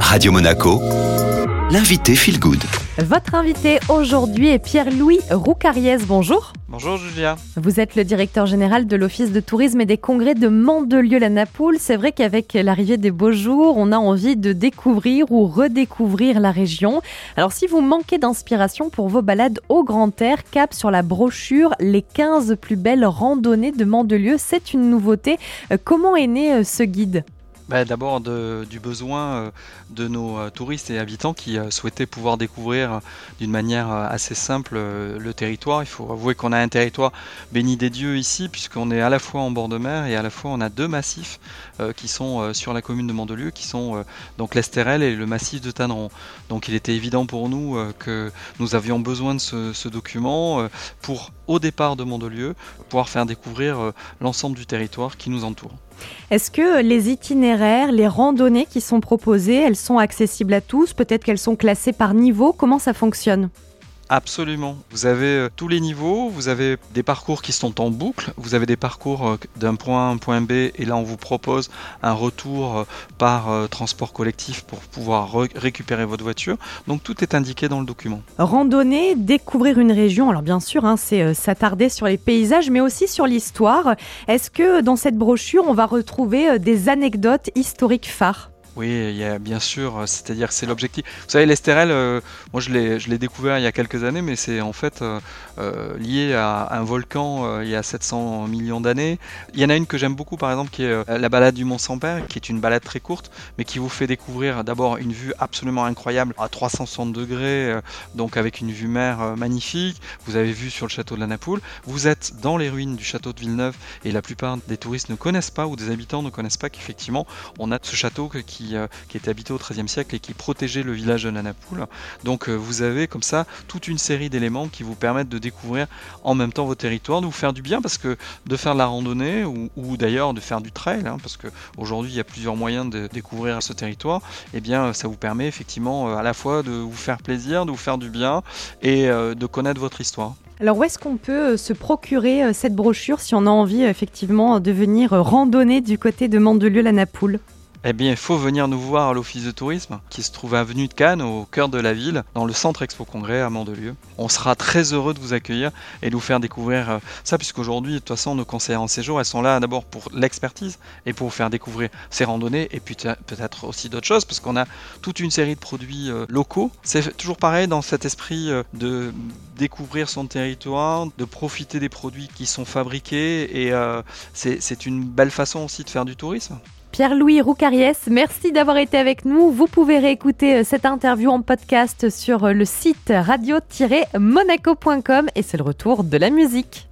Radio Monaco, l'invité Feel Good. Votre invité aujourd'hui est Pierre-Louis Roucariès. Bonjour. Bonjour Julia. Vous êtes le directeur général de l'Office de tourisme et des congrès de Mandelieu-la Napoule. C'est vrai qu'avec l'arrivée des beaux jours, on a envie de découvrir ou redécouvrir la région. Alors si vous manquez d'inspiration pour vos balades au grand air, cap sur la brochure Les 15 plus belles randonnées de Mandelieu, c'est une nouveauté. Euh, comment est né euh, ce guide? Bah, D'abord du besoin euh, de nos euh, touristes et habitants qui euh, souhaitaient pouvoir découvrir d'une manière assez simple le territoire. Il faut avouer qu'on a un territoire béni des dieux ici, puisqu'on est à la fois en bord de mer et à la fois on a deux massifs qui sont sur la commune de Mandelieu, qui sont donc l'Estérel et le massif de Tanneron. Donc il était évident pour nous que nous avions besoin de ce, ce document pour, au départ de Mandelieu, pouvoir faire découvrir l'ensemble du territoire qui nous entoure. Est-ce que les itinéraires, les randonnées qui sont proposées, elles sont accessibles à tous? Peut-être qu'elles sont classées par niveau? Comment ça fonctionne? Absolument. Vous avez euh, tous les niveaux, vous avez des parcours qui sont en boucle, vous avez des parcours euh, d'un point A à un point B, et là on vous propose un retour euh, par transport collectif pour pouvoir récupérer votre voiture. Donc tout est indiqué dans le document. Randonnée, découvrir une région, alors bien sûr, hein, c'est s'attarder sur les paysages, mais aussi sur l'histoire. Est-ce que dans cette brochure, on va retrouver des anecdotes historiques phares? Oui, il y a bien sûr, euh, c'est-à-dire c'est l'objectif. Vous savez, l'Estérel, euh, moi je l'ai découvert il y a quelques années, mais c'est en fait euh, lié à un volcan il y a 700 millions d'années. Il y en a une que j'aime beaucoup par exemple qui est la balade du Mont Saint-Père, qui est une balade très courte, mais qui vous fait découvrir d'abord une vue absolument incroyable à 360 degrés, donc avec une vue mer magnifique. Vous avez vu sur le château de la Napoule. Vous êtes dans les ruines du château de Villeneuve et la plupart des touristes ne connaissent pas ou des habitants ne connaissent pas qu'effectivement on a ce château qui euh, qui, était habité au XIIIe siècle et qui protégeait le village de Nanapoule. Donc euh, vous avez comme ça toute une série d'éléments qui vous permettent de découvrir en même temps vos territoires, de vous faire du bien parce que de faire de la randonnée ou, d'ailleurs de faire du trail, hein, parce qu'aujourd'hui il y a plusieurs moyens de découvrir ce territoire, eh bien ça vous permet effectivement euh, à la fois de vous faire plaisir, de vous faire du bien et de connaître votre histoire. Alors où est-ce qu'on peut se procurer cette brochure si on a envie effectivement de venir randonner du côté de Mandelieu-la Napoule eh bien, il faut venir nous voir à l'office de tourisme qui se trouve à Avenue de Cannes, au cœur de la ville, dans le centre Expo Congrès à Mandelieu. On sera très heureux de vous accueillir et de vous faire découvrir euh, ça, puisqu'aujourd'hui, de toute façon, nos conseillers en séjour, elles sont là d'abord pour l'expertise et pour vous faire découvrir ces randonnées et puis peut-être aussi d'autres choses, parce qu'on a toute une série de produits euh, locaux. C'est toujours pareil dans cet esprit euh, de découvrir son territoire, de profiter des produits qui sont fabriqués et c'est une belle façon aussi de faire du tourisme. Pierre-Louis Roucariès, merci d'avoir été avec nous. Vous pouvez réécouter euh, cette interview en podcast sur euh, le site radio-monaco.com et c'est le retour de la musique.